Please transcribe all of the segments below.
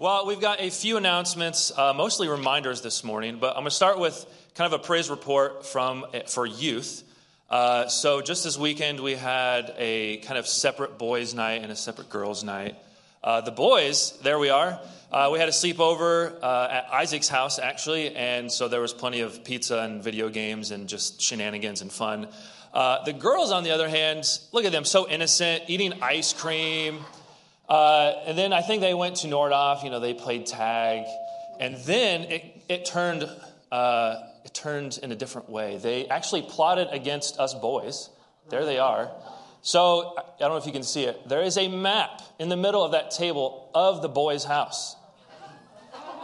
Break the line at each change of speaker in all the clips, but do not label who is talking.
Well, we've got a few announcements, uh, mostly reminders this morning, but I'm going to start with kind of a praise report from for youth. Uh, so, just this weekend, we had a kind of separate boys' night and a separate girls' night. Uh, the boys, there we are. Uh, we had a sleepover uh, at Isaac's house, actually, and so there was plenty of pizza and video games and just shenanigans and fun. Uh, the girls, on the other hand, look at them, so innocent, eating ice cream. Uh, and then I think they went to Nordhoff. you know, they played tag. And then it, it turned, uh, it turned in a different way. They actually plotted against us boys. There they are. So I don't know if you can see it. There is a map in the middle of that table of the boys' house.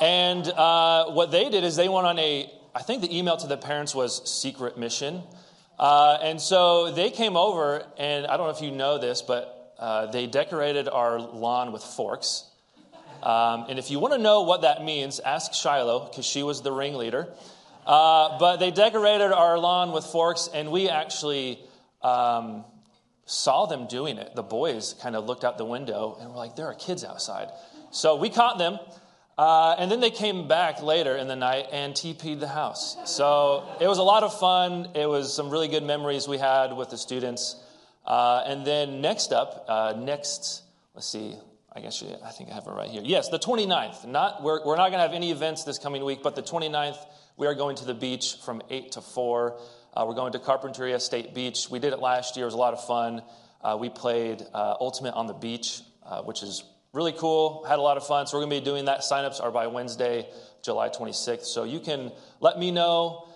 And uh, what they did is they went on a, I think the email to the parents was secret mission. Uh, and so they came over, and I don't know if you know this, but uh, they decorated our lawn with forks. Um, and if you want to know what that means, ask Shiloh, because she was the ringleader. Uh, but they decorated our lawn with forks, and we actually um, saw them doing it. The boys kind of looked out the window and were like, there are kids outside. So we caught them. Uh, and then they came back later in the night and TP'd the house. So it was a lot of fun. It was some really good memories we had with the students. Uh, and then next up, uh, next, let's see, I guess you, I think I have it right here. Yes, the 29th. Not, we're, we're not going to have any events this coming week, but the 29th, we are going to the beach from 8 to 4. Uh, we're going to Carpinteria State Beach. We did it last year, it was a lot of fun. Uh, we played uh, Ultimate on the Beach, uh, which is really cool, had a lot of fun. So we're going to be doing that. Signups are by Wednesday, July 26th. So you can let me know.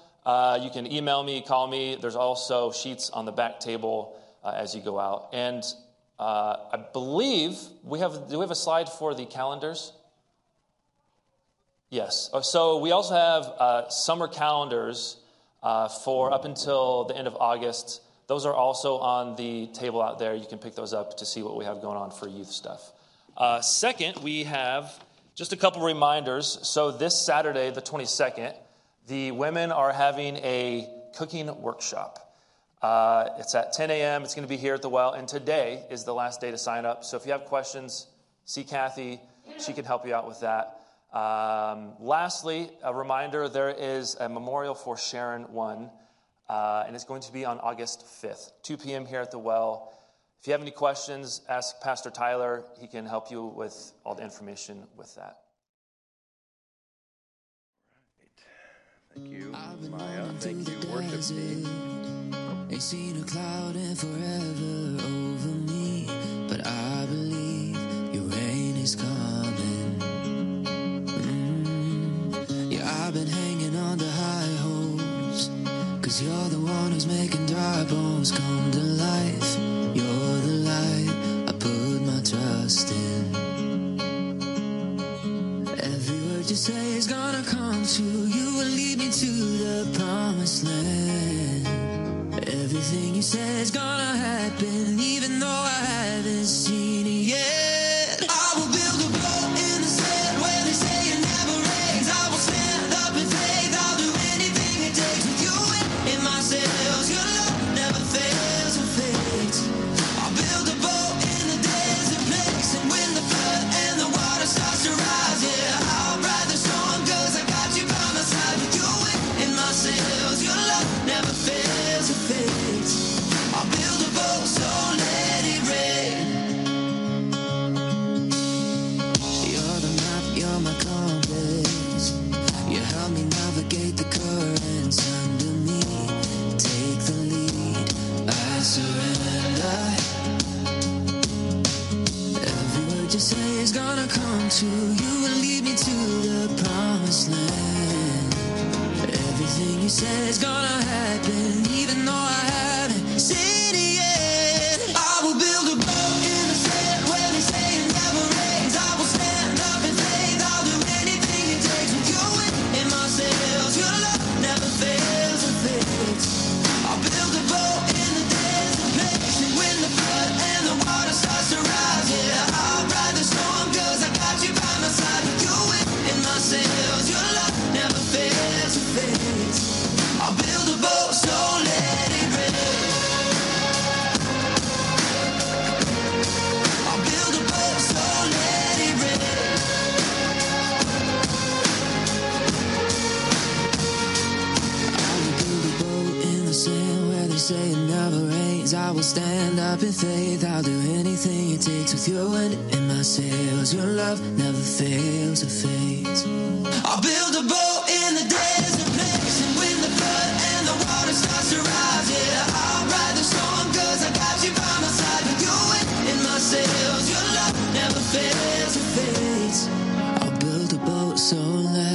you can email me, call me. There's also sheets on the back table uh, as you go out. And uh, I believe we have, do we have a slide for the calendars? Yes. Oh, so we also have uh, summer calendars uh, for up until the end of August. Those are also on the table out there. You can pick those up to see what we have going on for youth stuff. Uh, second, we have just a couple reminders. So this Saturday, the 22nd, the women are having a cooking workshop. Uh, it's at 10 a.m. It's going to be here at the well. And today is the last day to sign up. So if you have questions, see Kathy. She can help you out with that. Um, lastly, a reminder there is a memorial for Sharon 1, uh, and it's going to be on August 5th, 2 p.m. here at the well. If you have any questions, ask Pastor Tyler. He can help you with all the information with that. Right.
Thank you, Maya. Thank you, worship team.
Ain't seen a cloud in forever over me, but I believe your rain is coming. Mm. Yeah, I've been hanging on to high hopes, cause you're the one who's making dry bones come to life. You're the light I put my trust in. Every word you say is gonna come true. You will lead me to the promised land. Everything you say is gonna happen, even though I haven't seen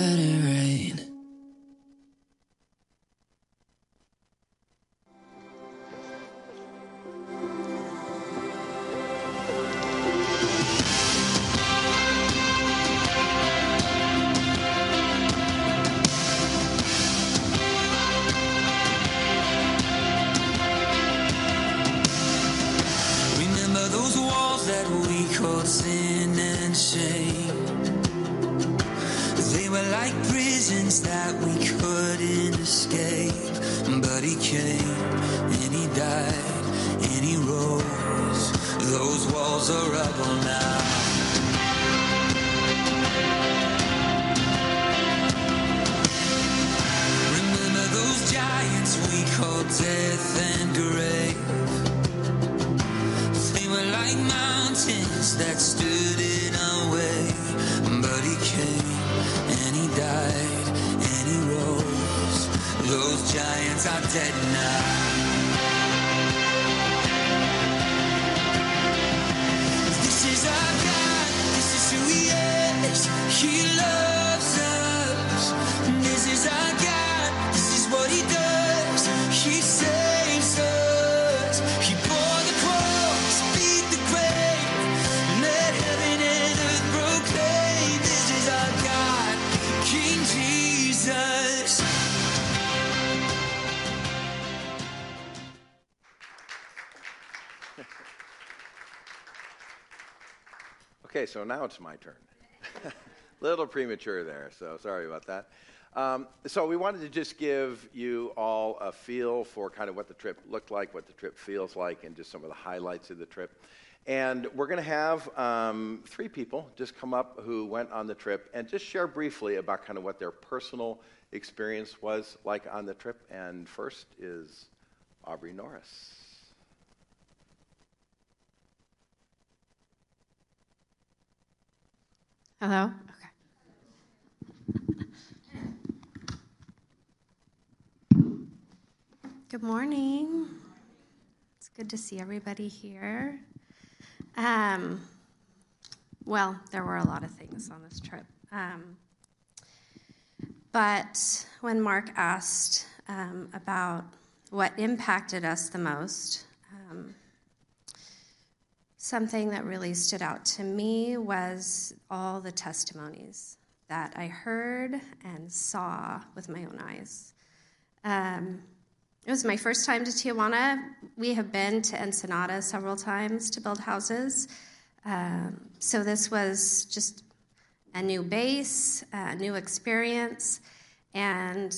let so now
it's my turn. Little premature there, so sorry about that. Um, so we wanted to just give you all a feel for kind of what the trip looked like, what the trip feels like, and just some of the highlights of the trip. And we're going to have um, three people just come up who went on the trip and just share briefly about kind of what their personal experience was like on the trip. And first is Aubrey Norris.
Hello? Okay. Good morning. It's good to see everybody here. Um, well, there were a lot of things on this trip. Um, but when Mark asked um, about what impacted us the most, um, Something that really stood out to me was all the testimonies that I heard and saw with my own eyes. Um, it was my first time to Tijuana. We have been to Ensenada several times to build houses. Um, so this was just a new base, a new experience. And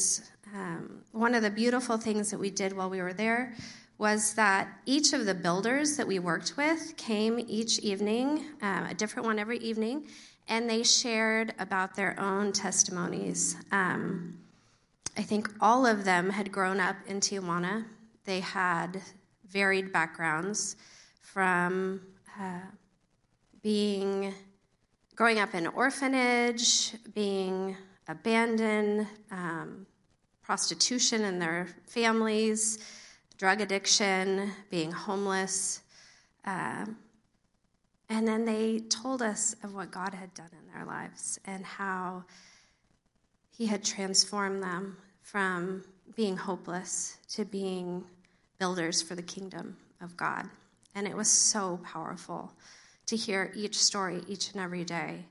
um, one of the beautiful things that we did while we were there was that each of the builders that we worked with came each evening, uh, a different one every evening, and they shared about their own testimonies. Um, I think all of them had grown up in Tijuana. They had varied backgrounds from uh, being growing up in an orphanage, being abandoned, um, prostitution in their families drug addiction, being homeless. Um, and then they told us of what God had done in their lives and how He had transformed them from being hopeless to being builders for the kingdom of God. And it was so powerful to hear each story each and every day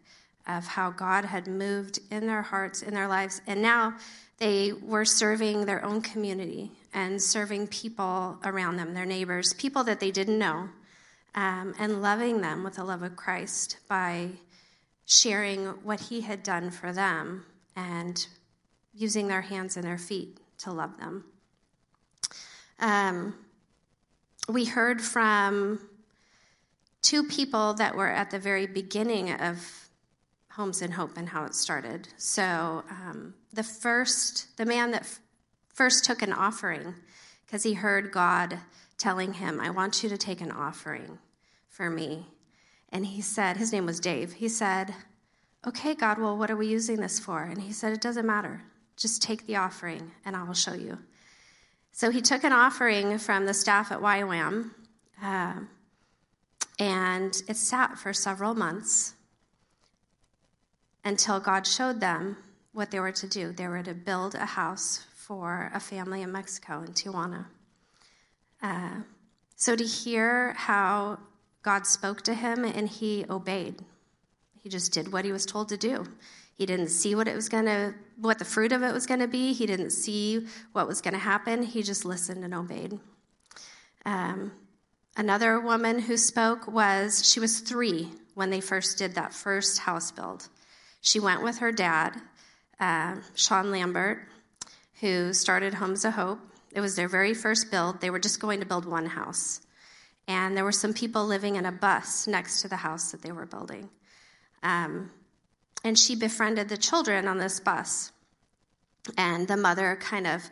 of how God had moved in their hearts, in their lives. And now they were serving their own community and serving people around them, their neighbors, people that they didn't know, um, and loving them with the love of Christ by sharing what He had done for them and using their hands and their feet to love them. Um, we heard from two people that were at the very beginning of Homes and Hope and how it started. So, um, the first, the man that f- first took an offering because he heard God telling him, I want you to take an offering for me. And he said, his name was Dave. He said, Okay, God, well, what are we using this for? And he said, It doesn't matter. Just take the offering and I will show you. So he took an offering from the staff at YWAM, uh, and it sat for several months until God showed them what they were to do. They were to build a house for a family in Mexico, in Tijuana. Uh, so to hear how God spoke to him and he obeyed, he just did what he was told to do. He didn't see what it was going to, what the fruit of it was going to be. He didn't see what was going to happen. He just listened and obeyed. Um, another woman who spoke was she was three when they first did that first house build. She went with her dad, uh, Sean Lambert, who started Homes of Hope. It was their very first build. They were just going to build one house. And there were some people living in a bus next to the house that they were building. Um, and she befriended the children on this bus. And the mother kind of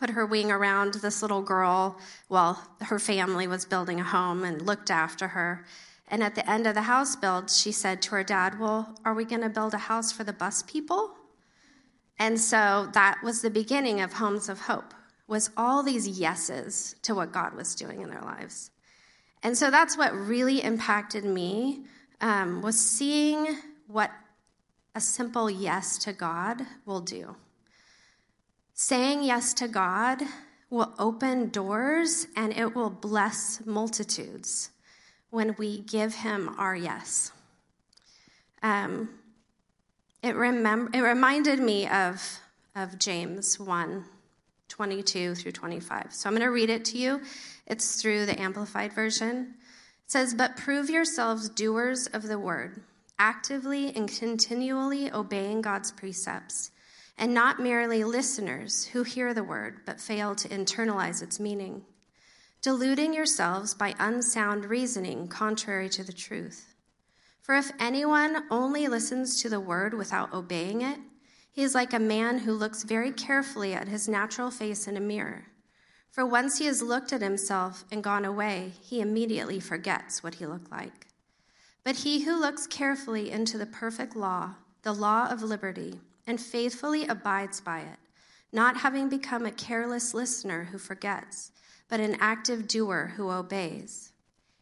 put her wing around this little girl while her family was building a home and looked after her. And at the end of the house build, she said to her dad, Well, are we going to build a house for the bus people? And so that was the beginning of Homes of Hope, was all these yeses to what God was doing in their lives. And so that's what really impacted me um, was seeing what a simple yes to God will do. Saying yes to God will open doors and it will bless multitudes when we give Him our yes. Um, it, remem- it reminded me of, of James 1 22 through 25. So I'm going to read it to you. It's through the Amplified Version. It says, But prove yourselves doers of the word actively and continually obeying God's precepts, and not merely listeners who hear the word but fail to internalize its meaning, deluding yourselves by unsound reasoning contrary to the truth. For if anyone only listens to the word without obeying it, he is like a man who looks very carefully at his natural face in a mirror. For once he has looked at himself and gone away, he immediately forgets what he looked like. But he who looks carefully into the perfect law, the law of liberty, and faithfully abides by it, not having become a careless listener who forgets, but an active doer who obeys,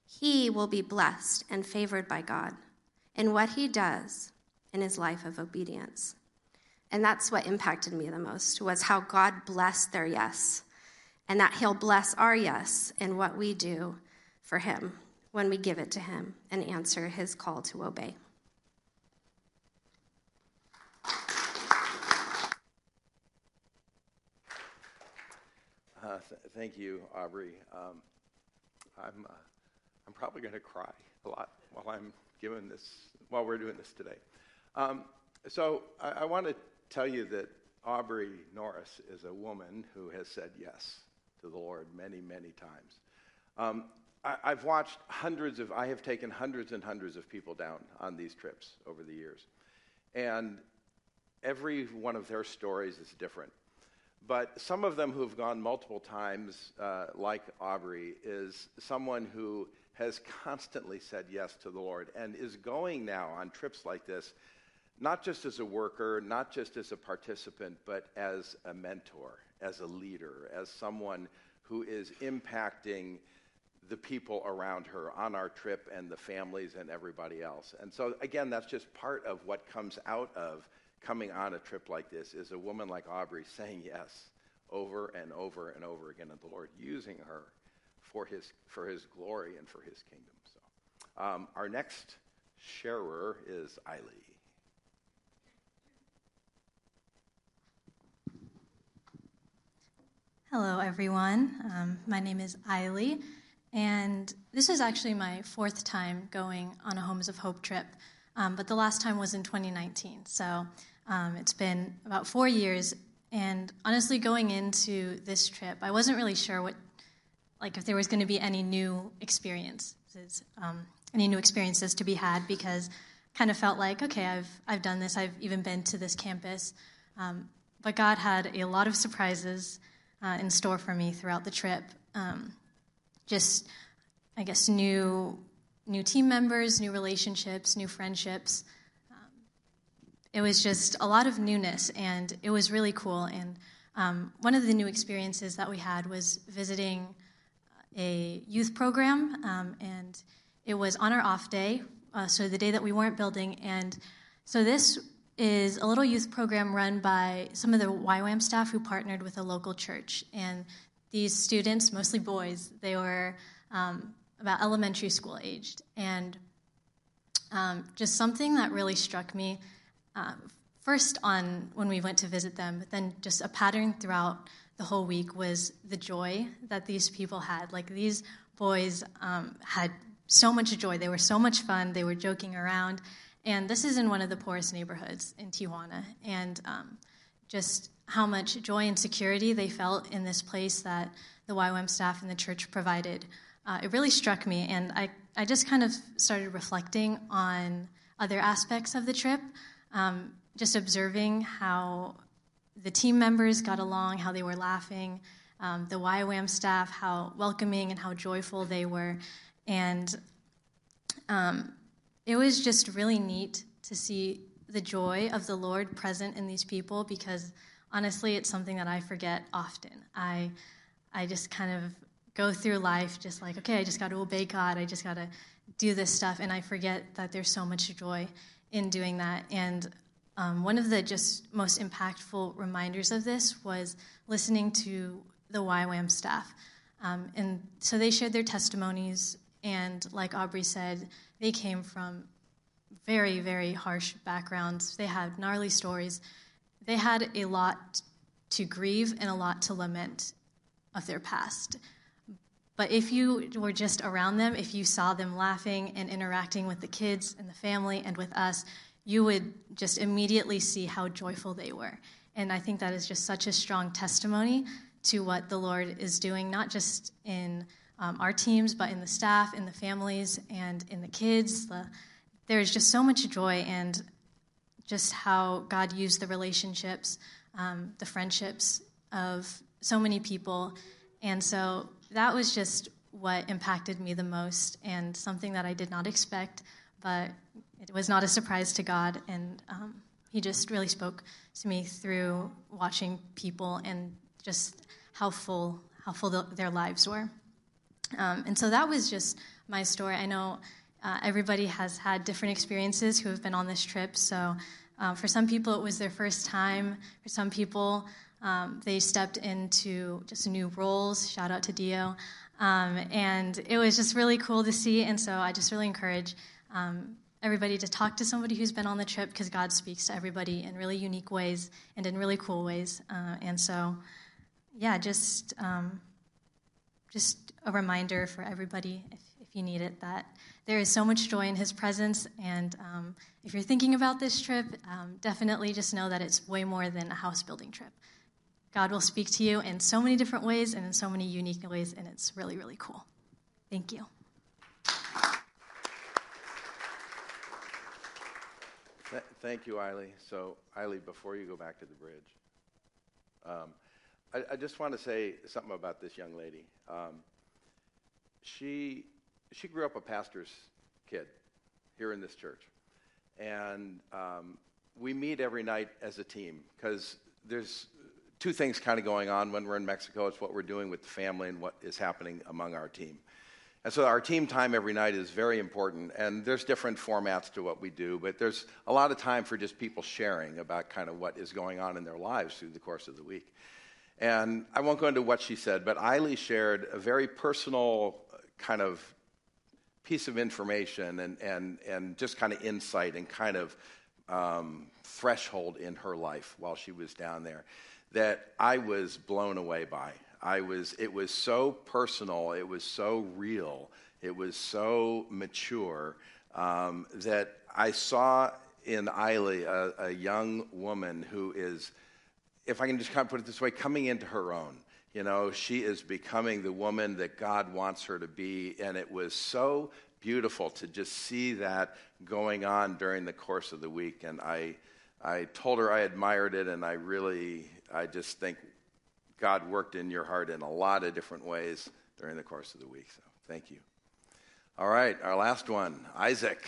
he will be blessed and favored by God in what he does in his life of obedience. And that's what impacted me the most was how God blessed their yes and that he'll bless our yes in what we do for him when we give it to Him and answer His call to obey.
Uh, th- thank you, Aubrey. Um, I'm, uh, I'm probably going to cry a lot while I'm giving this, while we're doing this today. Um, so I, I want to tell you that Aubrey Norris is a woman who has said yes to the Lord many, many times. Um, I, have watched hundreds of, I have taken hundreds and hundreds of people down on these trips over the years. And every one of their stories is different. But some of them who've gone multiple times, uh, like Aubrey, is someone who has constantly said yes to the Lord and is going now on trips like this, not just as a worker, not just as a participant, but as a mentor, as a leader, as someone who is impacting the people around her on our trip and the families and everybody else. And so again, that's just part of what comes out of coming on a trip like this is a woman like Aubrey saying yes over and over and over again and the Lord using her for his for his glory and for his kingdom. So um, our next sharer is Eileen.
Hello, everyone. Um, my name is Eiley. And this is actually my fourth time going on a Homes of Hope trip, um, but the last time was in 2019. So um, it's been about four years. And honestly, going into this trip, I wasn't really sure what, like, if there was going to be any new experiences, um, any new experiences to be had, because kind of felt like, okay, I've I've done this. I've even been to this campus, um, but God had a lot of surprises uh, in store for me throughout the trip. Um, just, I guess, new new team members, new relationships, new friendships. Um, it was just a lot of newness, and it was really cool. And um, one of the new experiences that we had was visiting a youth program, um, and it was on our off day, uh, so the day that we weren't building. And so this is a little youth program run by some of the YWAM staff who partnered with a local church. And these students, mostly boys, they were um, about elementary school aged. And um, just something that really struck me uh, first on when we went to visit them, but then just a pattern throughout the whole week was the joy that these people had. Like these boys um, had so much joy. They were so much fun. They were joking around. And this is in one of the poorest neighborhoods in Tijuana. And um, just how much joy and security they felt in this place that the YWAM staff and the church provided uh, it really struck me, and I, I just kind of started reflecting on other aspects of the trip, um, just observing how the team members got along, how they were laughing, um, the YWAM staff, how welcoming and how joyful they were. And um, it was just really neat to see the joy of the Lord present in these people because honestly, it's something that I forget often. I, I just kind of go through life just like, okay, I just got to obey God. I just got to do this stuff. And I forget that there's so much joy in doing that. And um, one of the just most impactful reminders of this was listening to the YWAM staff. Um, and so they shared their testimonies. And like Aubrey said, they came from very, very harsh backgrounds. They had gnarly stories. They had a lot to grieve and a lot to lament of their past. But if you were just around them, if you saw them laughing and interacting with the kids and the family and with us, you would just immediately see how joyful they were. And I think that is just such a strong testimony to what the Lord is doing, not just in um, our teams, but in the staff, in the families, and in the kids. The, there's just so much joy and just how God used the relationships, um, the friendships of so many people. And so that was just what impacted me the most and something that I did not expect, but it was not a surprise to God. And um, He just really spoke to me through watching people and just how full how full the, their lives were. Um, and so that was just my story. I know uh, everybody has had different experiences who have been on this trip. So uh, for some people, it was their first time. For some people, um, they stepped into just new roles. Shout out to Dio. Um, and it was just really cool to see. And so I just really encourage um, everybody to talk to somebody who's been on the trip because God speaks to everybody in really unique ways and in really cool ways. Uh, and so, yeah, just um, just a reminder for everybody, if, if, you need it, that there is so much joy in His presence. And um, if you're thinking about this trip, um, definitely just know that it's way more than a house building trip. God will speak to you in so many different ways and in so many unique ways, and it's really, really cool. Thank you.
Thank you, Eiley. So, Eiley, before you go back to the bridge, um, I, I, just want to say something about this young lady. Um, she she grew up a pastor's kid here in this church, and um, we meet every night as a team because there's two things kind of going on when we're in Mexico. It's what we're doing with the family and what is happening among our team. And so our team time every night is very important, and there's different formats to what we do, but there's a lot of time for just people sharing about kind of what is going on in their lives through the course of the week. And I won't go into what she said, but Eiley shared a very personal kind of piece of information and, and, and just kind of insight and kind of um, threshold in her life while she was down there that I was blown away by. I was, it was so personal, it was so real, it was so mature um, that I saw in Eiley a, a young woman who is, if I can just kind of put it this way, coming into her own. You know, she is becoming the woman that God wants her to be, and it was so beautiful to just see that going on during the course of the week. And I, I told her I admired it, and I really I just think God worked in your heart in a lot of different ways during the course of the week. So. Thank you. All right, our last one, Isaac.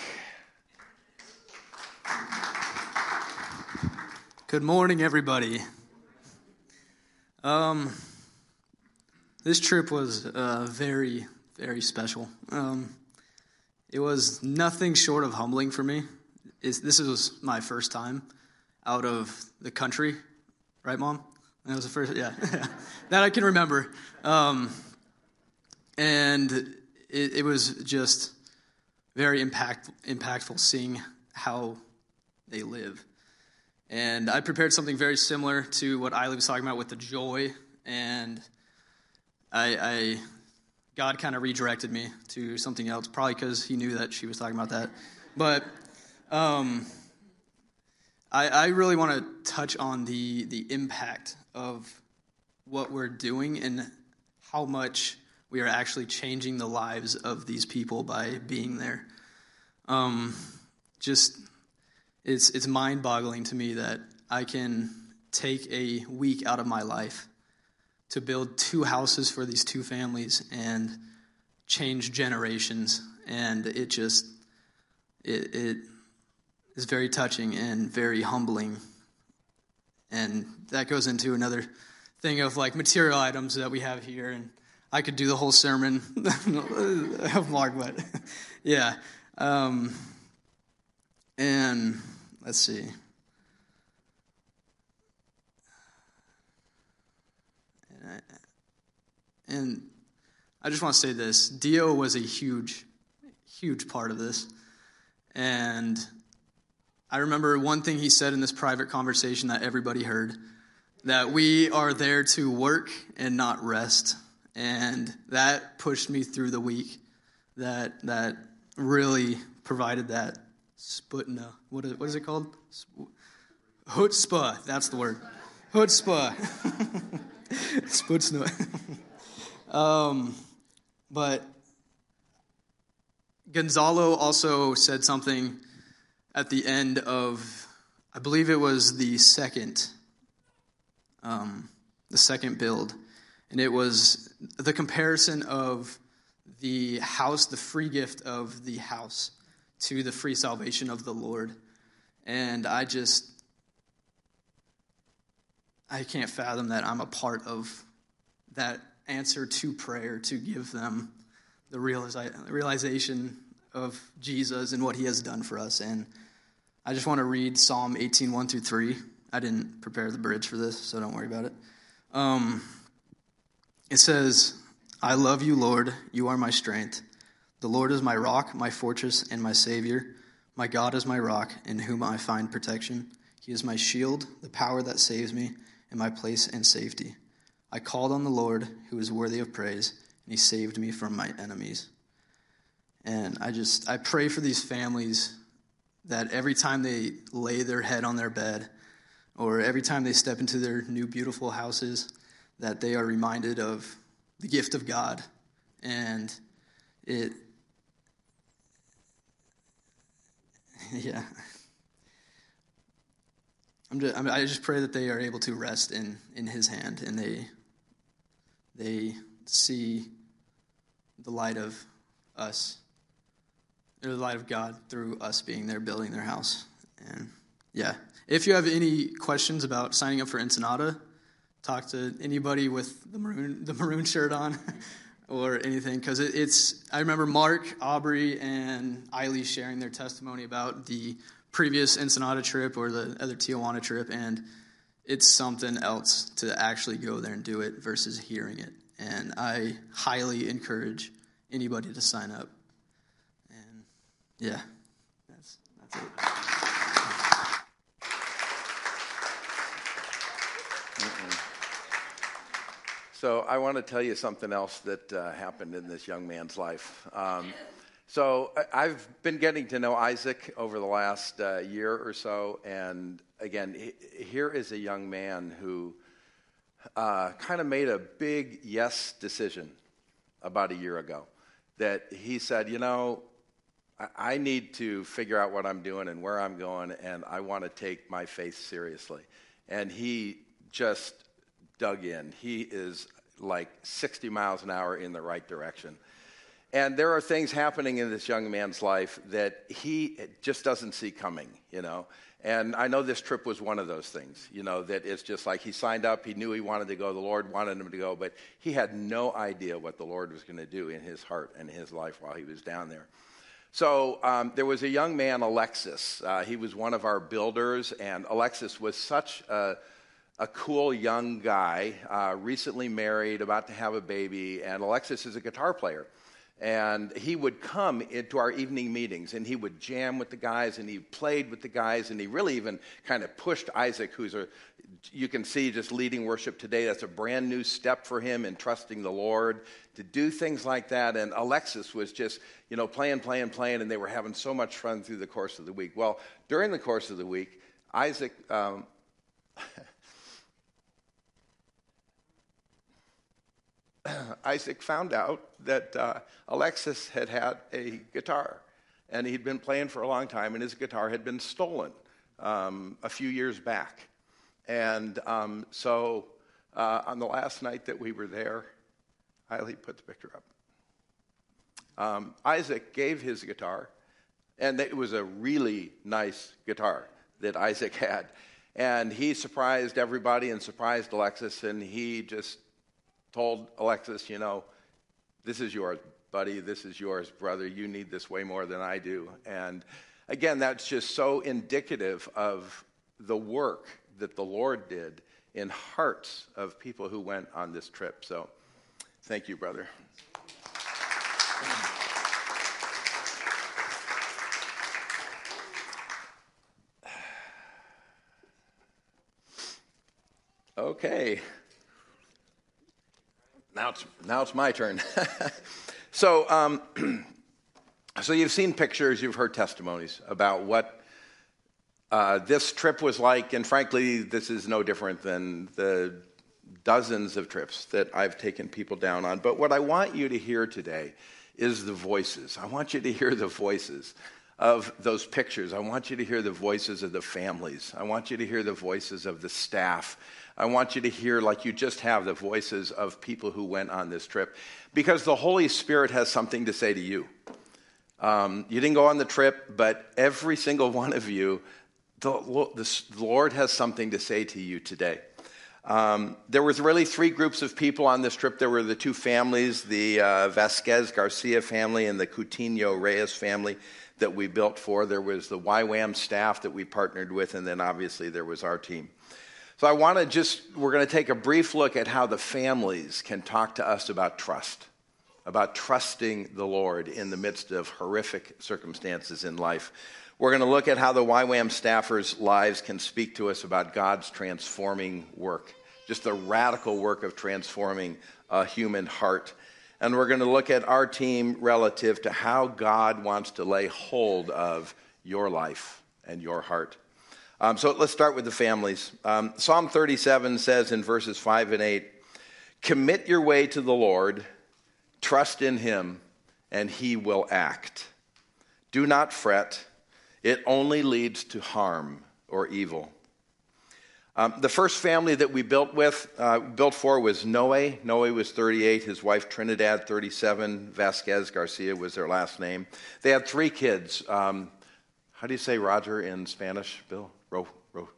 Good morning, everybody. Um, this trip was uh, very, very special. Um, it was nothing short of humbling for me. It's, this was my first time out of the country, right, Mom? That was the first, yeah, that I can remember. Um, and it, it, was just very impact, impactful seeing how they live. And I prepared something very similar to what Eiley was talking about with the joy. And I, I God kind of redirected me to something else, probably because He knew that she was talking about that. But um, I, I really want to touch on the the impact of what we're doing and how much we are actually changing the lives of these people by being there. Um, just it's it's mind-boggling to me that I can take a week out of my life to build two houses for these two families and change generations and it just it, it is very touching and very humbling and that goes into another thing of like material items that we have here and i could do the whole sermon of mark but yeah um, and let's see. And I, and I just want to say this Dio was a huge, huge part of this. And I remember one thing he said in this private conversation that everybody heard that we are there to work and not rest. And that pushed me through the week. That, that really provided that sputna. What is, what is it called? Chutzpah. That's the word. Chutzpah. Sputzna. um, but Gonzalo also said something at the end of, I believe it was the second, um, the second build, and it was the comparison of the house, the free gift of the house, to the free salvation of the Lord. And I just, I can't fathom that I'm a part of that answer to prayer to give them the realization of Jesus and what he has done for us. And I just want to read Psalm 18, 1 through 3. I didn't prepare the bridge for this, so don't worry about it. Um, it says, I love you, Lord. You are my strength. The Lord is my rock, my fortress, and my Savior. My God is my rock, in whom I find protection. He is my shield, the power that saves me, and my place and safety. I called on the Lord, who is worthy of praise, and he saved me from my enemies. And I just, I pray for these families that every time they lay their head on their bed, or every time they step into their new beautiful houses, that they are reminded of the gift of God. And it, yeah. I'm just, I just pray that they are able to rest in, in His hand and they, they see the light of us, the light of God through us being there building their house. And yeah, if you have any questions about signing up for Ensenada, talk to anybody with the maroon, the maroon shirt on. or anything because it, it's i remember mark aubrey and eiley sharing their testimony about the previous ensenada trip or the other tijuana trip and it's something else to actually go there and do it versus hearing it and i highly encourage anybody to sign up yeah that's that's it
So I want to tell you something else that uh, happened in this young man's life. Um, so I've been getting to know Isaac over the last uh, year or so, and again, here is a young man who uh, kind of made a big yes decision about a year ago. That he said, you know, I need to figure out what I'm doing and where I'm going, and I want to take my faith seriously. And he just dug in. He is like 60 miles an hour in the right direction. And there are things happening in this young man's life that he just doesn't see coming, you know. And I know this trip was one of those things, you know, that it's just like he signed up, he knew he wanted to go, the Lord wanted him to go, but he had no idea what the Lord was going to do in his heart and his life while he was down there. So um, there was a young man, Alexis. Uh, he was one of our builders, and Alexis was such a, a cool young guy, uh, recently married, about to have a baby, and Alexis is a guitar player. And he would come into our evening meetings and he would jam with the guys and he played with the guys and he really even kind of pushed Isaac, who's a, you can see just leading worship today. That's a brand new step for him in trusting the Lord to do things like that. And Alexis was just, you know, playing, playing, playing, and they were having so much fun through the course of the week. Well, during the course of the week, Isaac. Um, Isaac found out that uh, Alexis had had a guitar, and he'd been playing for a long time, and his guitar had been stolen um, a few years back. And um, so uh, on the last night that we were there, Eileen put the picture up. Um, Isaac gave his guitar, and it was a really nice guitar that Isaac had. And he surprised everybody and surprised Alexis, and he just told Alexis, you know, this is yours, buddy, this is yours, brother. You need this way more than I do. And again, that's just so indicative of the work that the Lord did in hearts of people who went on this trip. So thank you, brother. Okay now it's, now it's my turn. so, um, so you've seen pictures, you've heard testimonies about what uh, this trip was like, and frankly, this is no different than the dozens of trips that I've taken people down on. But what I want you to hear today is the voices. I want you to hear the voices of those pictures. I want you to hear the voices of the families. I want you to hear the voices of the staff I want you to hear, like you just have, the voices of people who went on this trip because the Holy Spirit has something to say to you. Um, you didn't go on the trip, but every single one of you, the, the Lord has something to say to you today. Um, there was really three groups of people on this trip. There were the two families, the uh, Vasquez Garcia family and the Coutinho Reyes family that we built for. There was the YWAM staff that we partnered with, and then obviously there was our team. So I want to just, we're going to take a brief look at how the families can talk to us about trust, about trusting the Lord in the midst of horrific circumstances in life. We're going to look at how the YWAM staffers' lives can speak to us about God's transforming work, just the radical work of transforming a human heart. And we're going to look at our team relative to how God wants to lay hold of your life and your heart. Um, so let's start with the families. Um, Psalm 37 says in verses 5 and 8 Commit your way to the Lord, trust in him, and he will act. Do not fret, it only leads to harm or evil. Um, the first family that we built with, uh, built for was Noe. Noe was 38. His wife Trinidad, 37. Vasquez Garcia was their last name. They had three kids. Um, how do you say Roger in Spanish, Bill? Ro, Ro,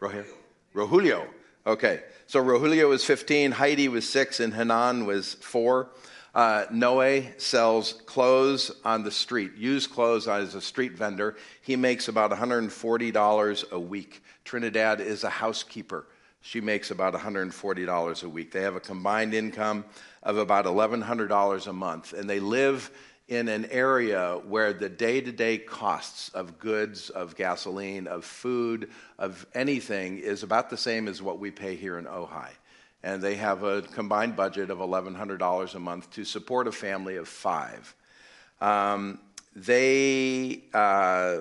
Roger? Rogelio. Okay. So Rogelio was 15, Heidi was 6, and Hanan was 4. Uh, Noe sells clothes on the street, used clothes as a street vendor. He makes about $140 a week. Trinidad is a housekeeper. She makes about $140 a week. They have a combined income of about $1,100 a month, and they live in an area where the day to day costs of goods, of gasoline, of food, of anything is about the same as what we pay here in Ojai. And they have a combined budget of $1,100 a month to support a family of five. Um, they uh,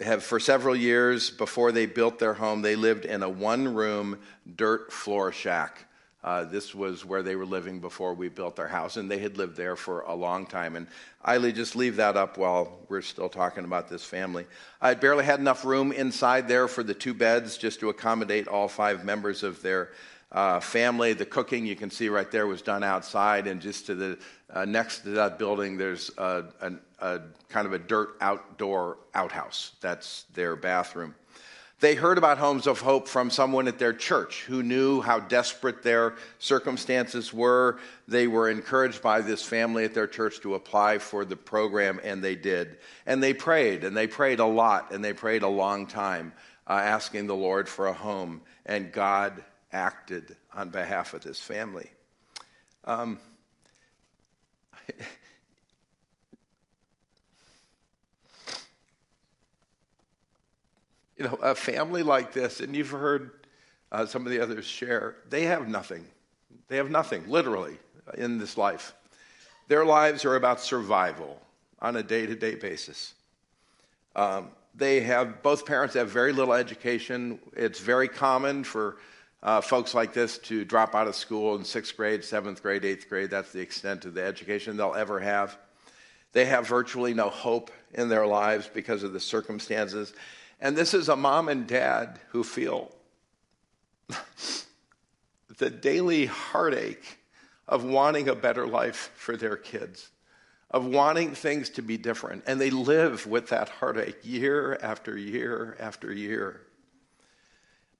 have, for several years before they built their home, they lived in a one room dirt floor shack uh, this was where they were living before we built their house, and they had lived there for a long time. And Eiley, just leave that up while we're still talking about this family. I barely had enough room inside there for the two beds just to accommodate all five members of their uh, family. The cooking you can see right there was done outside, and just to the uh, next to that building, there's a, a, a kind of a dirt outdoor outhouse. That's their bathroom. They heard about Homes of Hope from someone at their church who knew how desperate their circumstances were. They were encouraged by this family at their church to apply for the program, and they did. And they prayed, and they prayed a lot, and they prayed a long time, uh, asking the Lord for a home. And God acted on behalf of this family. Um, you know, a family like this, and you've heard uh, some of the others share, they have nothing. They have nothing, literally, in this life. Their lives are about survival on a day to day basis. Um, they have, both parents have very little education. It's very common for uh, folks like this to drop out of school in sixth grade, seventh grade, eighth grade. That's the extent of the education they'll ever have. They have virtually no hope in their lives because of the circumstances. And this is a mom and dad who feel the daily heartache of wanting a better life for their kids, of wanting things to be different. And they live with that heartache year after year after year.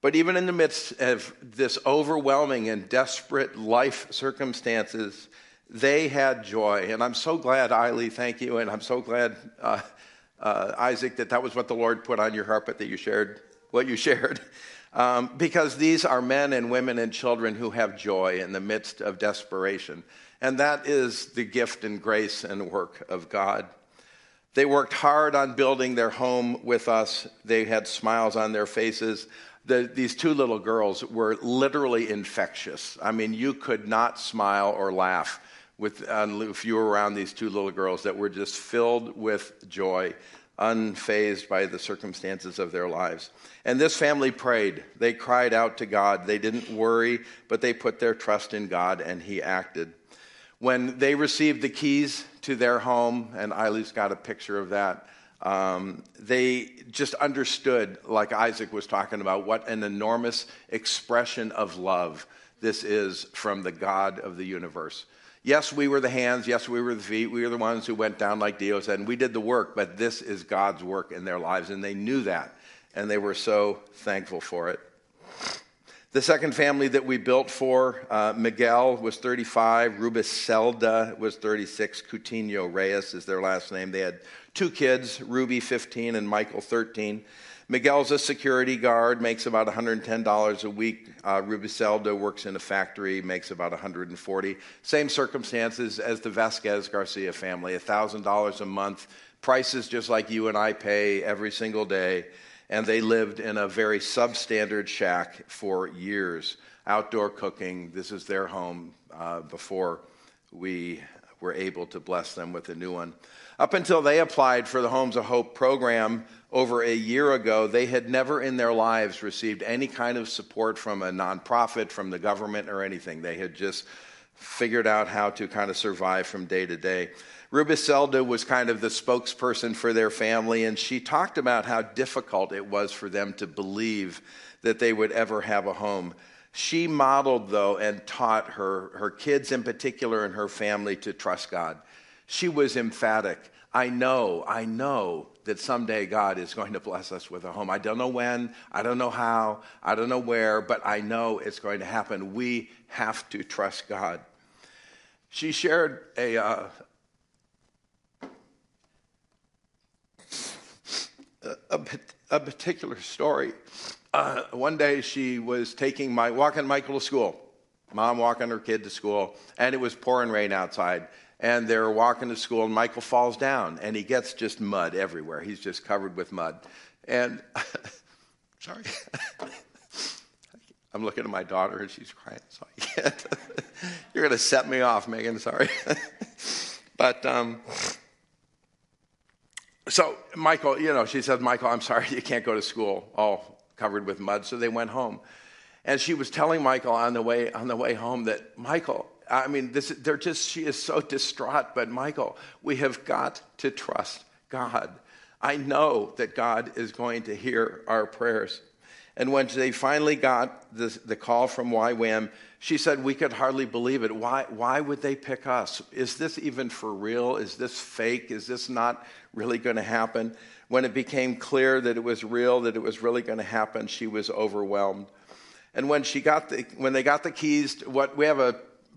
But even in the midst of this overwhelming and desperate life circumstances, they had joy. And I'm so glad, Eileen, thank you. And I'm so glad uh, uh, Isaac, that that was what the Lord put on your heart, but that you shared what you shared. Um, because these are men and women and children who have joy in the midst of desperation. And that is the gift and grace and work of God. They worked hard on building their home with us. They had smiles on their faces. The, these two little girls were literally infectious. I mean, you could not smile or laugh with, uh, if you were around these two little girls that were just filled with joy, unfazed by the circumstances of their lives. And this family prayed. They cried out to God. They didn't worry, but they put their trust in God and He acted. When they received the keys to their home, and Eileen's got a picture of that, um, they just understood, like Isaac was talking about, what an enormous expression of love this is from the God of the universe. Yes, we were the hands. Yes, we were the feet. We were the ones who went down, like Dio said, and we did the work, but this is God's work in their lives, and they knew that, and they were so thankful for it. The second family that we built for, uh, Miguel was 35, Rubicelda was 36, Coutinho Reyes is their last name. They had two kids, Ruby 15 and Michael 13. Miguel's a security guard, makes about $110 a week. Uh, Rubicelda works in a factory, makes about 140. Same circumstances as the Vasquez Garcia family, $1,000 a month. Prices just like you and I pay every single day. And they lived in a very substandard shack for years. Outdoor cooking, this is their home uh, before we were able to bless them with a new one. Up until they applied for the Homes of Hope program, over a year ago, they had never in their lives received any kind of support from a nonprofit, from the government, or anything. They had just figured out how to kind of survive from day to day. Rubicelda was kind of the spokesperson for their family, and she talked about how difficult it was for them to believe that they would ever have a home. She modeled, though, and taught her, her kids in particular and her family to trust God. She was emphatic. I know, I know that someday God is going to bless us with a home. I don't know when, I don't know how, I don't know where, but I know it's going to happen. We have to trust God. She shared a, uh, a, a, particular story. Uh, one day she was taking my walking Michael to school. Mom walking her kid to school, and it was pouring rain outside and they're walking to school, and Michael falls down, and he gets just mud everywhere. He's just covered with mud. And, sorry. I'm looking at my daughter, and she's crying, so I can't. You're going to set me off, Megan, sorry. but, um, so Michael, you know, she says, Michael, I'm sorry, you can't go to school, all covered with mud. So they went home. And she was telling Michael on the way, on the way home that, Michael, I mean, this, they're just, she is so distraught. But Michael, we have got to trust God. I know that God is going to hear our prayers. And when they finally got the, the call from YWAM, she said, We could hardly believe it. Why, why would they pick us? Is this even for real? Is this fake? Is this not really going to happen? When it became clear that it was real, that it was really going to happen, she was overwhelmed. And when she got the, when they got the keys, what we have a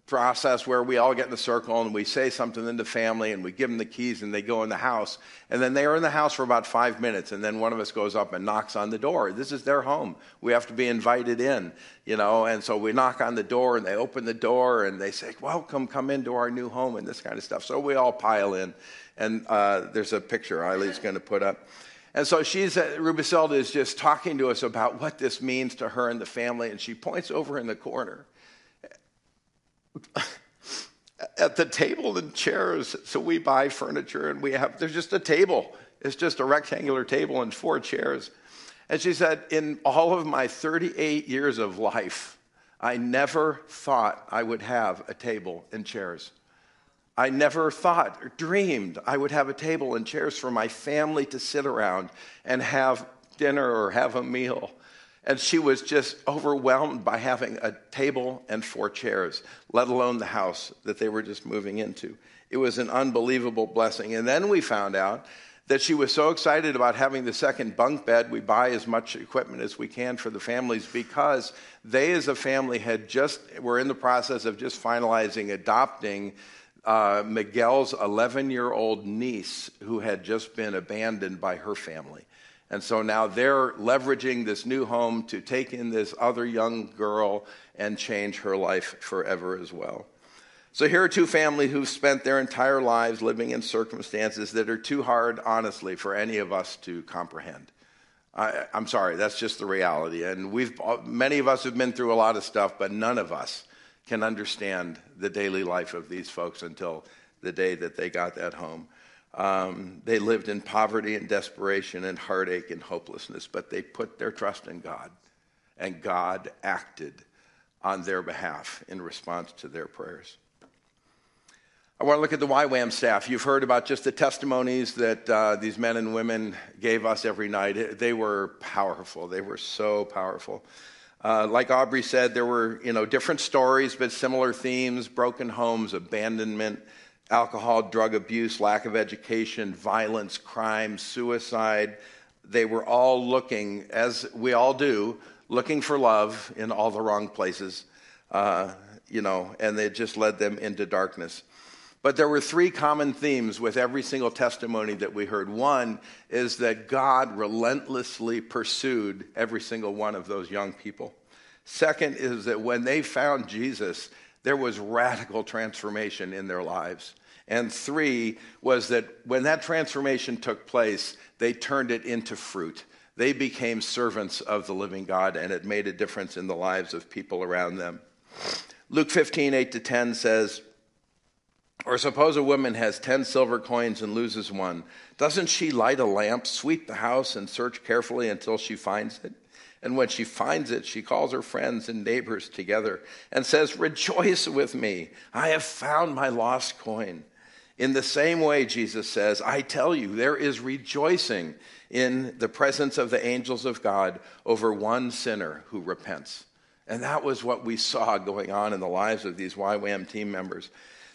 process where we all get in a circle and we say something in the family and we give them the keys and they go in the house. And then they are in the house for about five minutes. And then one of us goes up and knocks on the door. This is their home. We have to be invited in, you know. And so we knock on the door and they open the door and they say, Welcome, come into our new home and this kind of stuff. So we all pile in. And uh, there's a picture Eileen's going to put up. And so she's, uh, Rubicelda is just talking to us about what this means to her and the family. And she points over in the corner at the table and chairs. So we buy furniture and we have, there's just a table. It's just a rectangular table and four chairs. And she said, In all of my 38 years of life, I never thought I would have a table and chairs. I never thought or dreamed I would have a table and chairs for my family to sit around and have dinner or have a meal. And she was just overwhelmed by having a table and four chairs, let alone the house that they were just moving into. It was an unbelievable blessing. And then we found out that she was so excited about having the second bunk bed. We buy as much equipment as we can for the families because they, as a family, had just were in the process of just finalizing adopting uh, Miguel's 11 year old niece who had just been abandoned by her family. And so now they're leveraging this new home to take in this other young girl and change her life forever as well. So here are two families who've spent their entire lives living in circumstances that are too hard, honestly, for any of us to comprehend. I, am sorry, that's just the reality. And we've, many of us have been through a lot of stuff, but none of us can understand the daily life of these folks until the day that they got that home. Um, they lived in poverty and desperation and heartache and hopelessness, but they put their trust in God, and God acted on their behalf in response to their prayers. I want to look at the YWAM staff. You've heard about just the testimonies that uh, these men and women gave us every night. They were powerful. They were so powerful. Uh, like Aubrey said, there were you know different stories, but similar themes: broken homes, abandonment, alcohol, drug abuse, lack of education, violence, crime, suicide. They were all looking, as we all do, looking for love in all the wrong places, uh, you know, and they just led them into darkness. But there were three common themes with every single testimony that we heard. One is that God relentlessly pursued every single one of those young people. Second is that when they found Jesus, there was radical transformation in their lives. And three was that when that transformation took place, they turned it into fruit. They became servants of the living God, and it made a difference in the lives of people around them. Luke 15, 8 to 10 says, Or suppose a woman has 10 silver coins and loses one. Doesn't she light a lamp, sweep the house, and search carefully until she finds it? And when she finds it, she calls her friends and neighbors together and says, Rejoice with me, I have found my lost coin. In the same way, Jesus says, I tell you, there is rejoicing in the presence of the angels of God over one sinner who repents. And that was what we saw going on in the lives of these YWAM team members.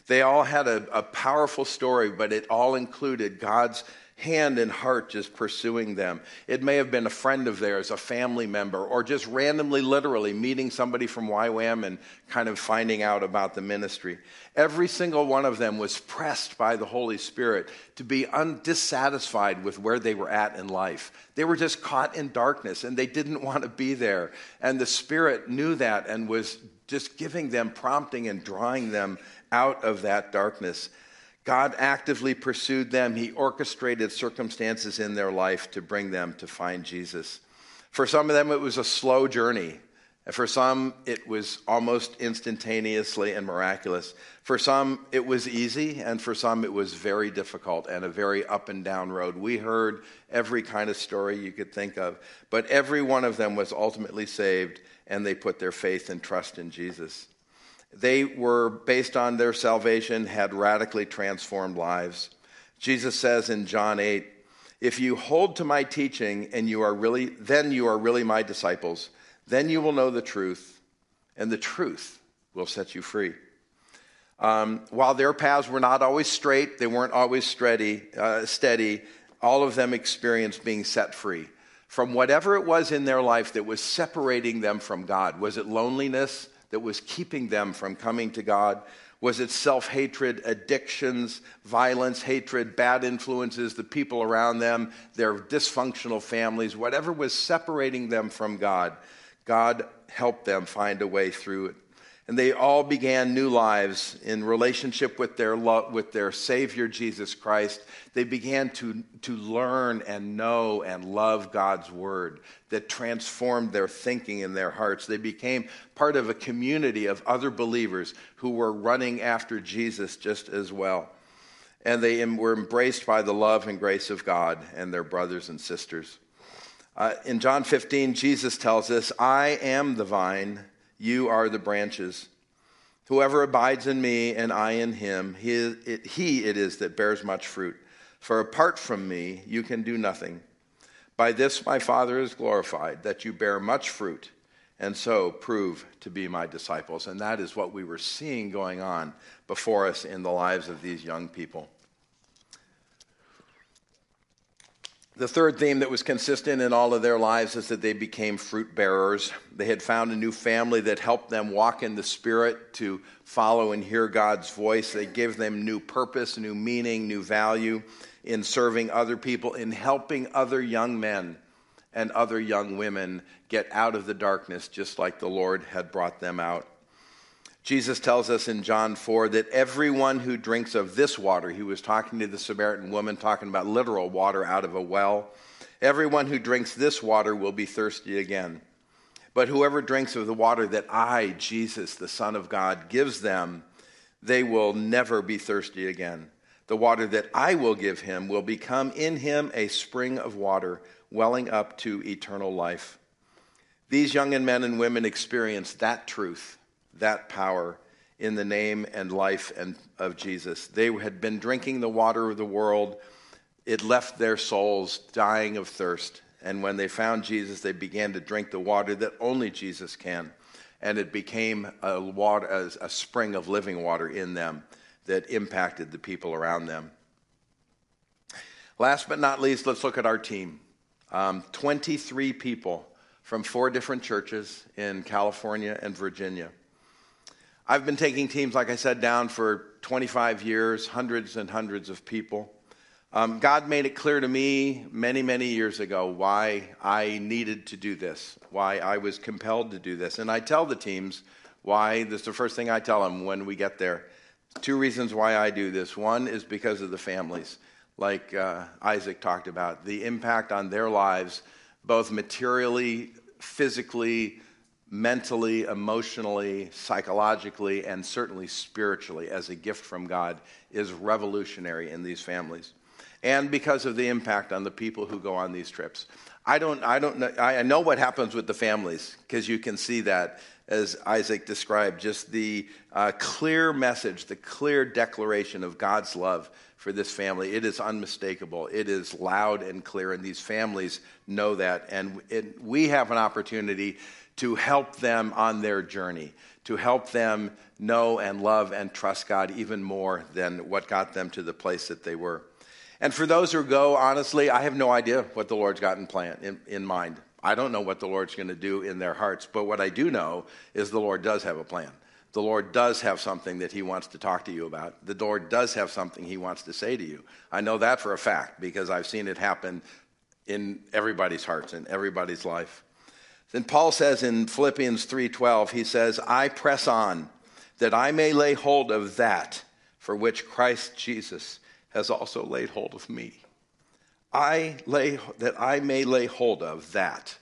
They all had a, a powerful story, but it all included God's hand and heart just pursuing them. It may have been a friend of theirs, a family member, or just randomly, literally meeting somebody from YWAM and kind of finding out about the ministry. Every single one of them was pressed by the Holy Spirit to be undissatisfied with where they were at in life. They were just caught in darkness and they didn't want to be there. And the Spirit knew that and was just giving them prompting and drawing them out of that darkness. God actively pursued them. He orchestrated circumstances in their life to bring them to find Jesus. For some of them, it was a slow journey. For some, it was almost instantaneously and miraculous. For some, it was easy, and for some, it was very difficult and a very up and down road. We heard every kind of story you could think of, but every one of them was ultimately saved, and they put their faith and trust in Jesus. They were, based on their salvation, had radically transformed lives. Jesus says in John 8, If you hold to my teaching and you are really then you are really my disciples. Then you will know the truth, and the truth will set you free. Um, while their paths were not always straight, they weren't always steady, uh, steady, all of them experienced being set free from whatever it was in their life that was separating them from God. Was it loneliness that was keeping them from coming to God? Was it self hatred, addictions, violence, hatred, bad influences, the people around them, their dysfunctional families, whatever was separating them from God? God helped them find a way through it and they all began new lives in relationship with their, with their Savior Jesus Christ. They began to, to learn and know and love God's Word that transformed their thinking in their hearts. They became part of a community of other believers who were running after Jesus just as well. And they were embraced by the love and grace of God and their brothers and sisters. Uh, in John 15, Jesus tells us, I am the vine you are the branches. Whoever abides in me and I in him, he, it, he it is that bears much fruit. For apart from me, you can do nothing. By this my Father is glorified, that you bear much fruit, and so prove to be my disciples. And that is what we were seeing going on before us in the lives of these young people. The third theme that was consistent in all of their lives is that they became fruit bearers. They had found a new family that helped them walk in the Spirit to follow and hear God's voice. They gave them new purpose, new meaning, new value in serving other people, in helping other young men and other young women get out of the darkness, just like the Lord had brought them out. Jesus tells us in John 4 that everyone who drinks of this water, he was talking to the Samaritan woman, talking about literal water out of a well, everyone who drinks this water will be thirsty again. But whoever drinks of the water that I, Jesus, the Son of God, gives them, they will never be thirsty again. The water that I will give him will become in him a spring of water welling up to eternal life. These young men and women experienced that truth that power in the name and life and of Jesus. They had been drinking the water of the world. It left their souls dying of thirst. And when they found Jesus, they began to drink the water that only Jesus can. And it became a, water, a, a spring of living water in them that impacted the people around them. Last but not least, let's look at our team. Um, 23 people from four different churches in California and Virginia. I've been taking teams, like I said, down for 25 years, hundreds and hundreds of people. Um, God made it clear to me many, many years ago why I needed to do this, why I was compelled to do this. And I tell the teams why. This is the first thing I tell them when we get there. Two reasons why I do this. One is because of the families, like uh, Isaac talked about, the impact on their lives, both materially, physically, mentally, emotionally, psychologically, and certainly spiritually as a gift from God is revolutionary in these families. And because of the impact on the people who go on these trips. I don't, I don't know, I know what happens with the families because you can see that as Isaac described, just the uh, clear message, the clear declaration of God's love for this family. It is unmistakable. It is loud and clear, and these families know that. And it, we have an opportunity to help them on their journey, to help them know and love and trust God even more than what got them to the place that they were. And for those who go, honestly, I have no idea what the Lord's got in plan in, in mind. I don't know what the Lord's going to do in their hearts, but what I do know is the Lord does have a plan. The Lord does have something that He wants to talk to you about. The Lord does have something He wants to say to you. I know that for a fact because I've seen it happen in everybody's hearts, in everybody's life. Then Paul says in Philippians 3:12, he says, "I press on that I may lay hold of that for which Christ Jesus has also laid hold of me." I lay that I may lay hold of that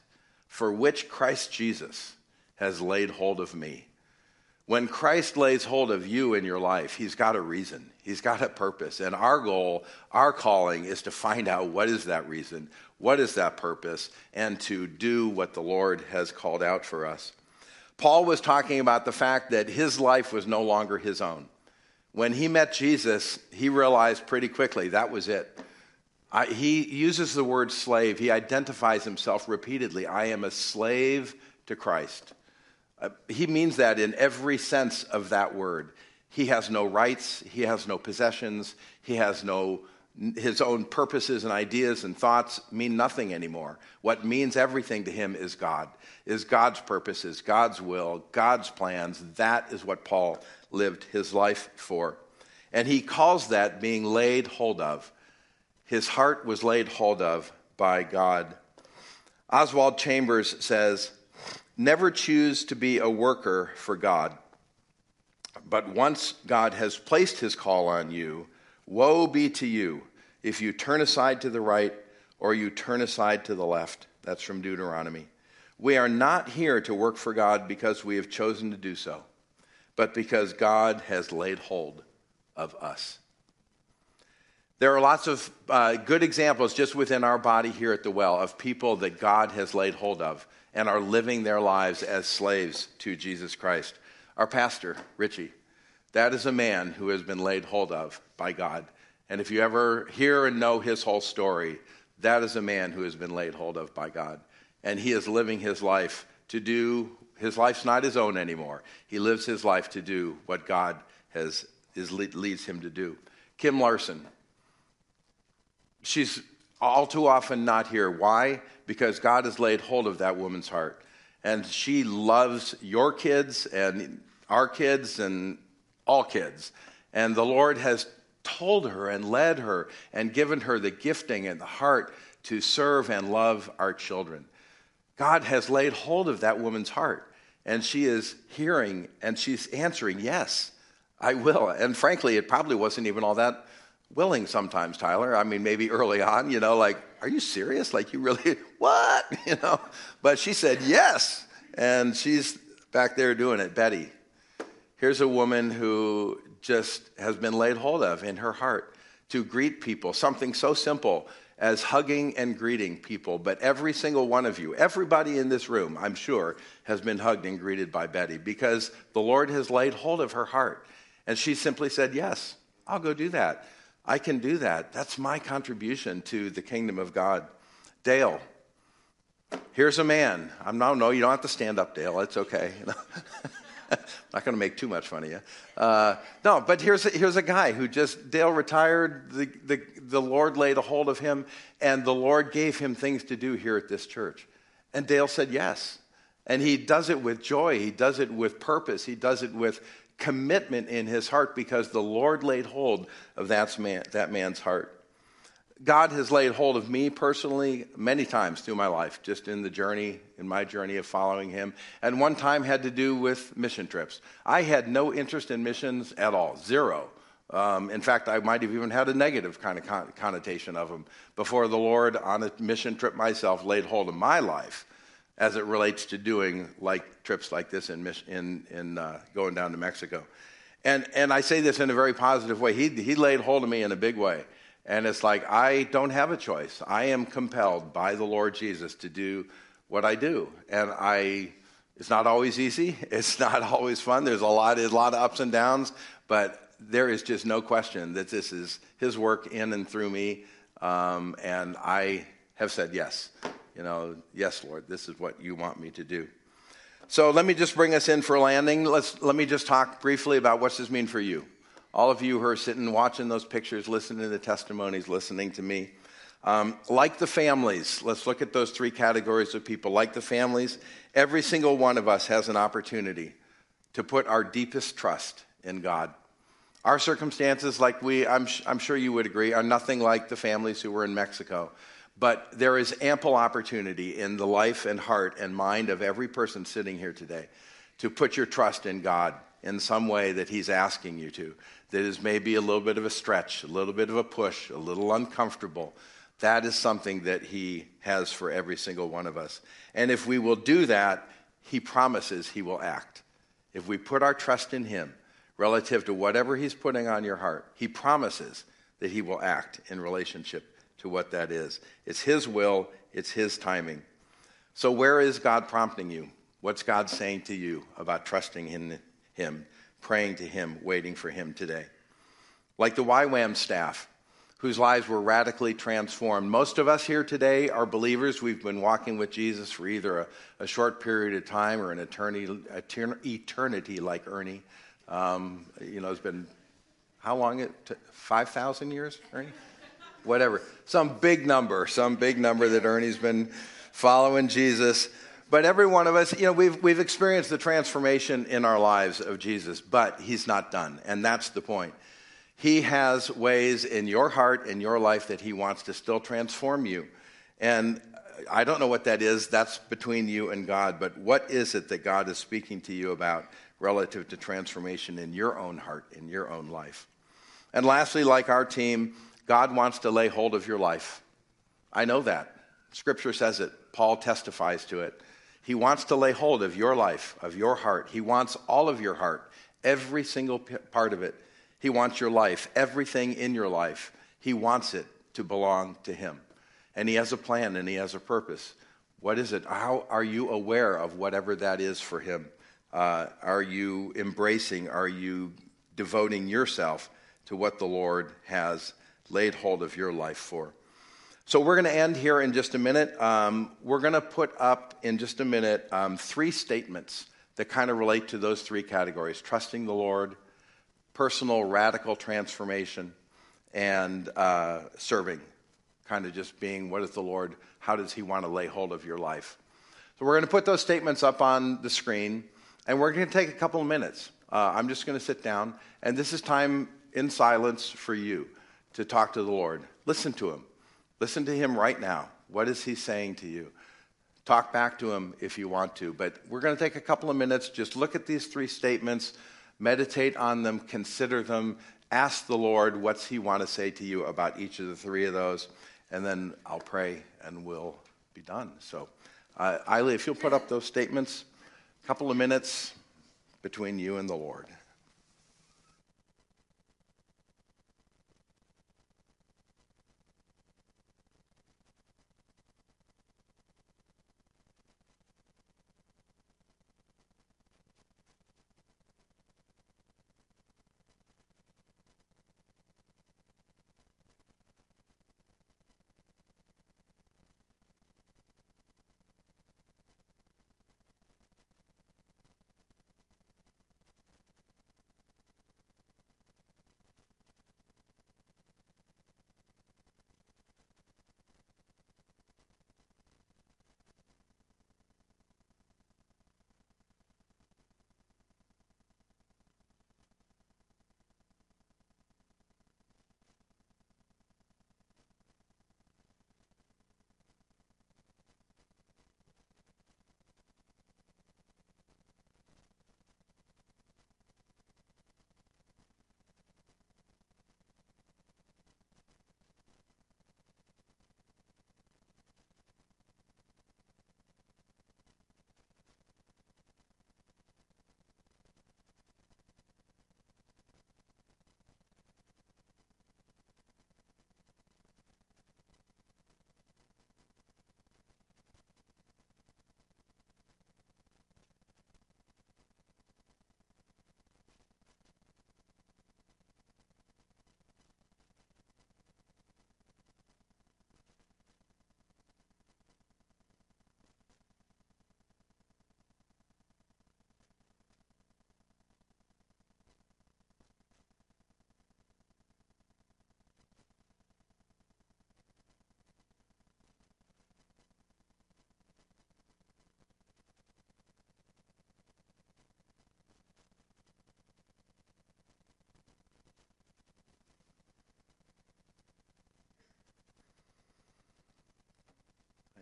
for which Christ Jesus has laid hold of me. When Christ lays hold of you in your life, he's got a reason. He's got a purpose. And our goal, our calling is to find out what is that reason? What is that purpose? And to do what the Lord has called out for us. Paul was talking about the fact that his life was no longer his own. When he met Jesus, he realized pretty quickly that was it. I, he uses the word slave. He identifies himself repeatedly. I am a slave to Christ. Uh, he means that in every sense of that word. He has no rights, he has no possessions, he has no his own purposes and ideas and thoughts mean nothing anymore. What means everything to him is God, is God's purposes, God's will, God's plans. That is what Paul lived his life for. And he calls that being laid hold of. His heart was laid hold of by God. Oswald Chambers says, Never choose to be a worker for God. But once God has placed his call on you, woe be to you if you turn aside to the right or you turn aside to the left. That's from Deuteronomy. We are not here to work for God because we have chosen to do so, but because God has laid hold of us. There are lots of uh, good examples just within our body here at the well of people that God has laid hold of and are living their lives as slaves to Jesus Christ. Our pastor, Richie, that is a man who has been laid hold of by God. And if you ever hear and know his whole story, that is a man who has been laid hold of by God. And he is living his life to do, his life's not his own anymore. He lives his life to do what God has, is, leads him to do. Kim Larson, she's all too often not here. Why? Because God has laid hold of that woman's heart. And she loves your kids and our kids and all kids. And the Lord has told her and led her and given her the gifting and the heart to serve and love our children. God has laid hold of that woman's heart, and she is hearing and she's answering, Yes, I will. And frankly, it probably wasn't even all that willing sometimes, Tyler. I mean, maybe early on, you know, like, Are you serious? Like, you really, what? You know? But she said, Yes. And she's back there doing it. Betty. Here's a woman who just has been laid hold of in her heart to greet people, something so simple as hugging and greeting people. But every single one of you, everybody in this room, I'm sure, has been hugged and greeted by Betty because the Lord has laid hold of her heart. And she simply said, Yes, I'll go do that. I can do that. That's my contribution to the kingdom of God. Dale, here's a man. I'm no, no, you don't have to stand up, Dale. It's okay. not going to make too much fun of you. Uh, no, but here's a, here's a guy who just, Dale retired, the, the, the Lord laid a hold of him, and the Lord gave him things to do here at this church. And Dale said yes. And he does it with joy, he does it with purpose, he does it with commitment in his heart because the Lord laid hold of that, man, that man's heart. God has laid hold of me personally many times through my life, just in the journey, in my journey of following Him. And one time had to do with mission trips. I had no interest in missions at all, zero. Um, in fact, I might have even had a negative kind of con- connotation of them before the Lord, on a mission trip myself, laid hold of my life as it relates to doing like trips like this in, in, in uh, going down to Mexico. And, and I say this in a very positive way. He, he laid hold of me in a big way. And it's like, I don't have a choice. I am compelled by the Lord Jesus to do what I do. And I, it's not always easy. It's not always fun. There's a lot, a lot of ups and downs, but there is just no question that this is His work in and through me. Um, and I have said yes. You know, yes, Lord, this is what you want me to do. So let me just bring us in for landing. Let's, let me just talk briefly about what's this mean for you all of you who are sitting watching those pictures, listening to the testimonies, listening to me. Um, like the families, let's look at those three categories of people. Like the families, every single one of us has an opportunity to put our deepest trust in God. Our circumstances, like we, I'm, I'm sure you would agree, are nothing like the families who were in Mexico. But there is ample opportunity in the life and heart and mind of every person sitting here today to put your trust in God in some way that He's asking you to that is maybe a little bit of a stretch, a little bit of a push, a little uncomfortable. That is something that He has for every single one of us. And if we will do that, He promises He will act. If we put our trust in Him relative to whatever He's putting on your heart, He promises that He will act in relationship to what that is. It's His will, it's His timing. So, where is God prompting you? What's God saying to you about trusting in Him? Praying to Him, waiting for Him today. Like the YWAM staff whose lives were radically transformed. Most of us here today are believers. We've been walking with Jesus for either a, a short period of time or an eternity, eternity like Ernie. Um, you know, it's been how long? It 5,000 years, Ernie? Whatever. Some big number, some big number that Ernie's been following Jesus. But every one of us, you know, we've, we've experienced the transformation in our lives of Jesus, but he's not done. And that's the point. He has ways in your heart and your life that He wants to still transform you. And I don't know what that is. That's between you and God. But what is it that God is speaking to you about relative to transformation in your own heart, in your own life? And lastly, like our team, God wants to lay hold of your life. I know that. Scripture says it, Paul testifies to it. He wants to lay hold of your life, of your heart. He wants all of your heart, every single part of it. He wants your life, everything in your life. He wants it to belong to Him. And He has a plan and He has a purpose. What is it? How are you aware of whatever that is for Him? Uh, are you embracing, are you devoting yourself to what the Lord has laid hold of your life for? So we're going to end here in just a minute. Um, we're going to put up in just a minute um, three statements that kind of relate to those three categories trusting the Lord, personal radical transformation and uh, serving, kind of just being what is the Lord, how does He want to lay hold of your life? So we're going to put those statements up on the screen, and we're going to take a couple of minutes. Uh, I'm just going to sit down, and this is time in silence for you to talk to the Lord. Listen to Him. Listen to Him right now. What is He saying to you? Talk back to Him if you want to, but we're going to take a couple of minutes. Just look at these three statements meditate on them, consider them, ask the Lord what's He want to say to you about each of the three of those, and then I'll pray and we'll be done. So, uh, Eiley, if you'll put up those statements, a couple of minutes between you and the Lord.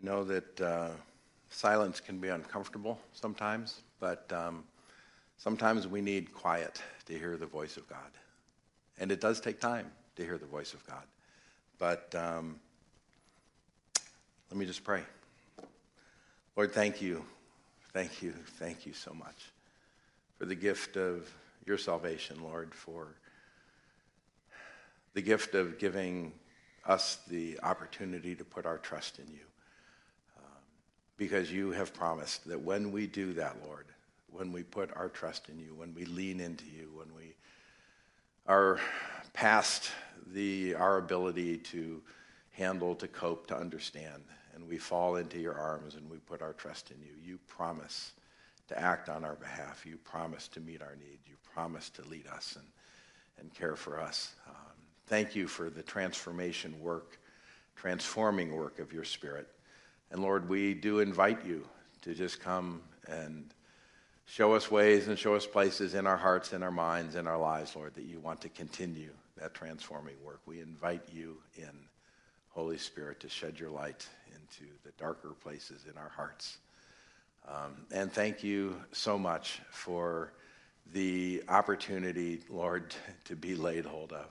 I know that uh, silence can be uncomfortable sometimes, but um, sometimes we need quiet to hear the voice of God. And it does take time to hear the voice of God. But um, let me just pray. Lord, thank you. Thank you. Thank you so much for the gift of your salvation, Lord, for the gift of giving us the opportunity to put our trust in you because you have promised that when we do that, Lord, when we put our trust in you, when we lean into you, when we are past the, our ability to handle, to cope, to understand. And we fall into your arms and we put our trust in you. You promise to act on our behalf. You promise to meet our needs. You promise to lead us and, and care for us. Um, thank you for the transformation work, transforming work of your Spirit. And Lord, we do invite you to just come and show us ways and show us places in our hearts, in our minds, in our lives, Lord, that you want to continue that transforming work. We invite you in, Holy Spirit, to shed your light into the darker places in our hearts. Um, and thank you so much for the opportunity, Lord, to be laid hold of.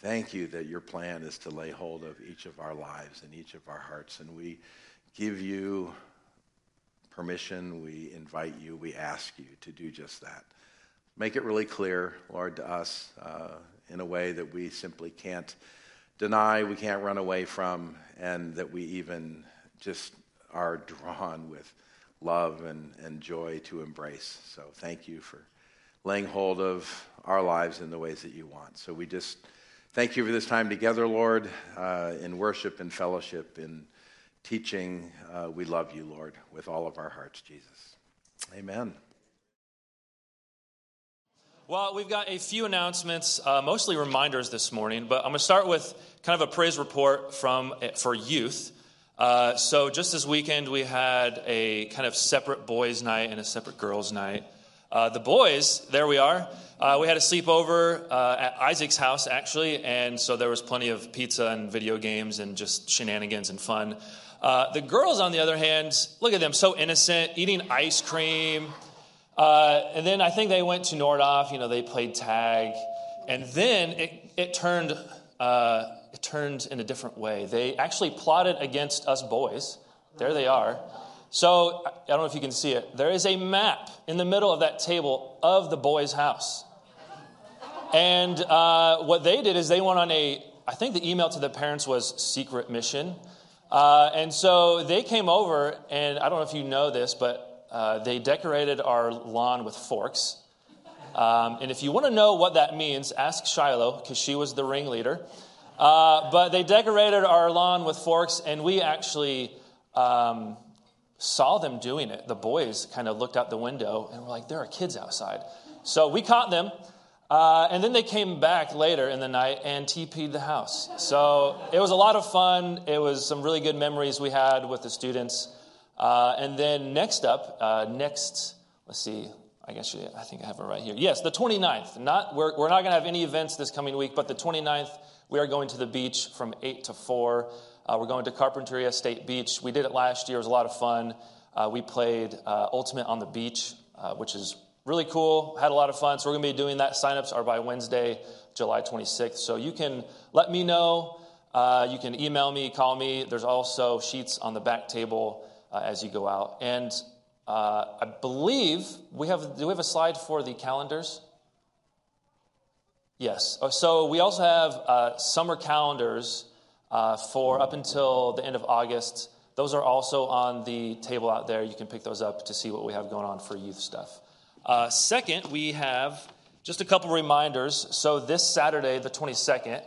Thank you that your plan is to lay hold of each of our lives and each of our hearts. And we give you permission, we invite you, we ask you to do just that. Make it really clear, Lord, to us uh, in a way that we simply can't deny, we can't run away from, and that we even just are drawn with love and, and joy to embrace. So thank you for laying hold of our lives in the ways that you want. So we just thank you for this time together, Lord, uh, in worship and fellowship, in teaching. Uh, we love you, Lord, with all of our hearts, Jesus. Amen.
Well, we've got a few announcements, uh, mostly reminders this morning, but I'm going to start with kind of a praise report from for youth. Uh, so, just this weekend, we had a kind of separate boys' night and a separate girls' night. Uh, the boys, there we are. Uh, we had a sleepover uh, at Isaac's house, actually, and so there was plenty of pizza and video games and just shenanigans and fun. Uh, the girls, on the other hand, look at them, so innocent, eating ice cream. Uh, and then I think they went to Nordhoff, you know, they played tag. And then it, it turned uh, it turned in a different way. They actually plotted against us boys. There they are. So, I don't know if you can see it. There is a map in the middle of that table of the boys' house. And uh, what they did is they went on a, I think the email to the parents was secret mission. Uh, and so they came over, and I don't know if you know this, but uh, they decorated our lawn with forks. Um, and if you want to know what that means, ask Shiloh, because she was the ringleader. Uh, but they decorated our lawn with forks, and we actually um, saw them doing it. The boys kind of looked out the window and were like, there are kids outside. So we caught them. Uh, and then they came back later in the night and TP'd the house. So it was a lot of fun. It was some really good memories we had with the students. Uh, and then next up, uh, next, let's see, I guess I think I have it right here. Yes, the 29th. Not, we're, we're not going to have any events this coming week, but the 29th, we are going to the beach from 8 to 4. Uh, we're going to Carpinteria State Beach. We did it last year, it was a lot of fun. Uh, we played uh, Ultimate on the Beach, which is really cool. Had a lot of fun. So we're going to be doing that. Signups are by Wednesday, July 26th. So you can let me know. Uh, you can email me, call me. There's also sheets on the back table uh, as you go out. And uh, I believe we have. Do we have a slide for the calendars? Yes. Oh, so we also have uh, summer calendars uh, for up until the end of August. Those are also on the table out there. You can pick those up to see what we have going on for youth stuff. Uh, second, we have just a couple reminders. So, this Saturday, the 22nd,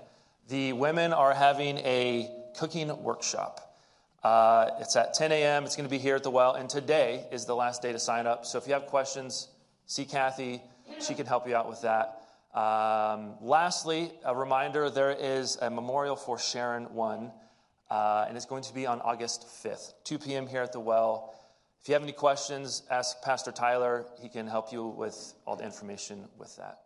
the women are having a cooking workshop. Uh, it's at 10 a.m. It's going to be here at the well. And today is the last day to sign up. So, if you have questions, see Kathy. She can help you out with that. Um, lastly, a reminder there is a memorial for Sharon 1, uh, and it's going to be on August 5th, 2 p.m. here at the well. If you have any questions, ask Pastor Tyler. He can help you with all the information with that.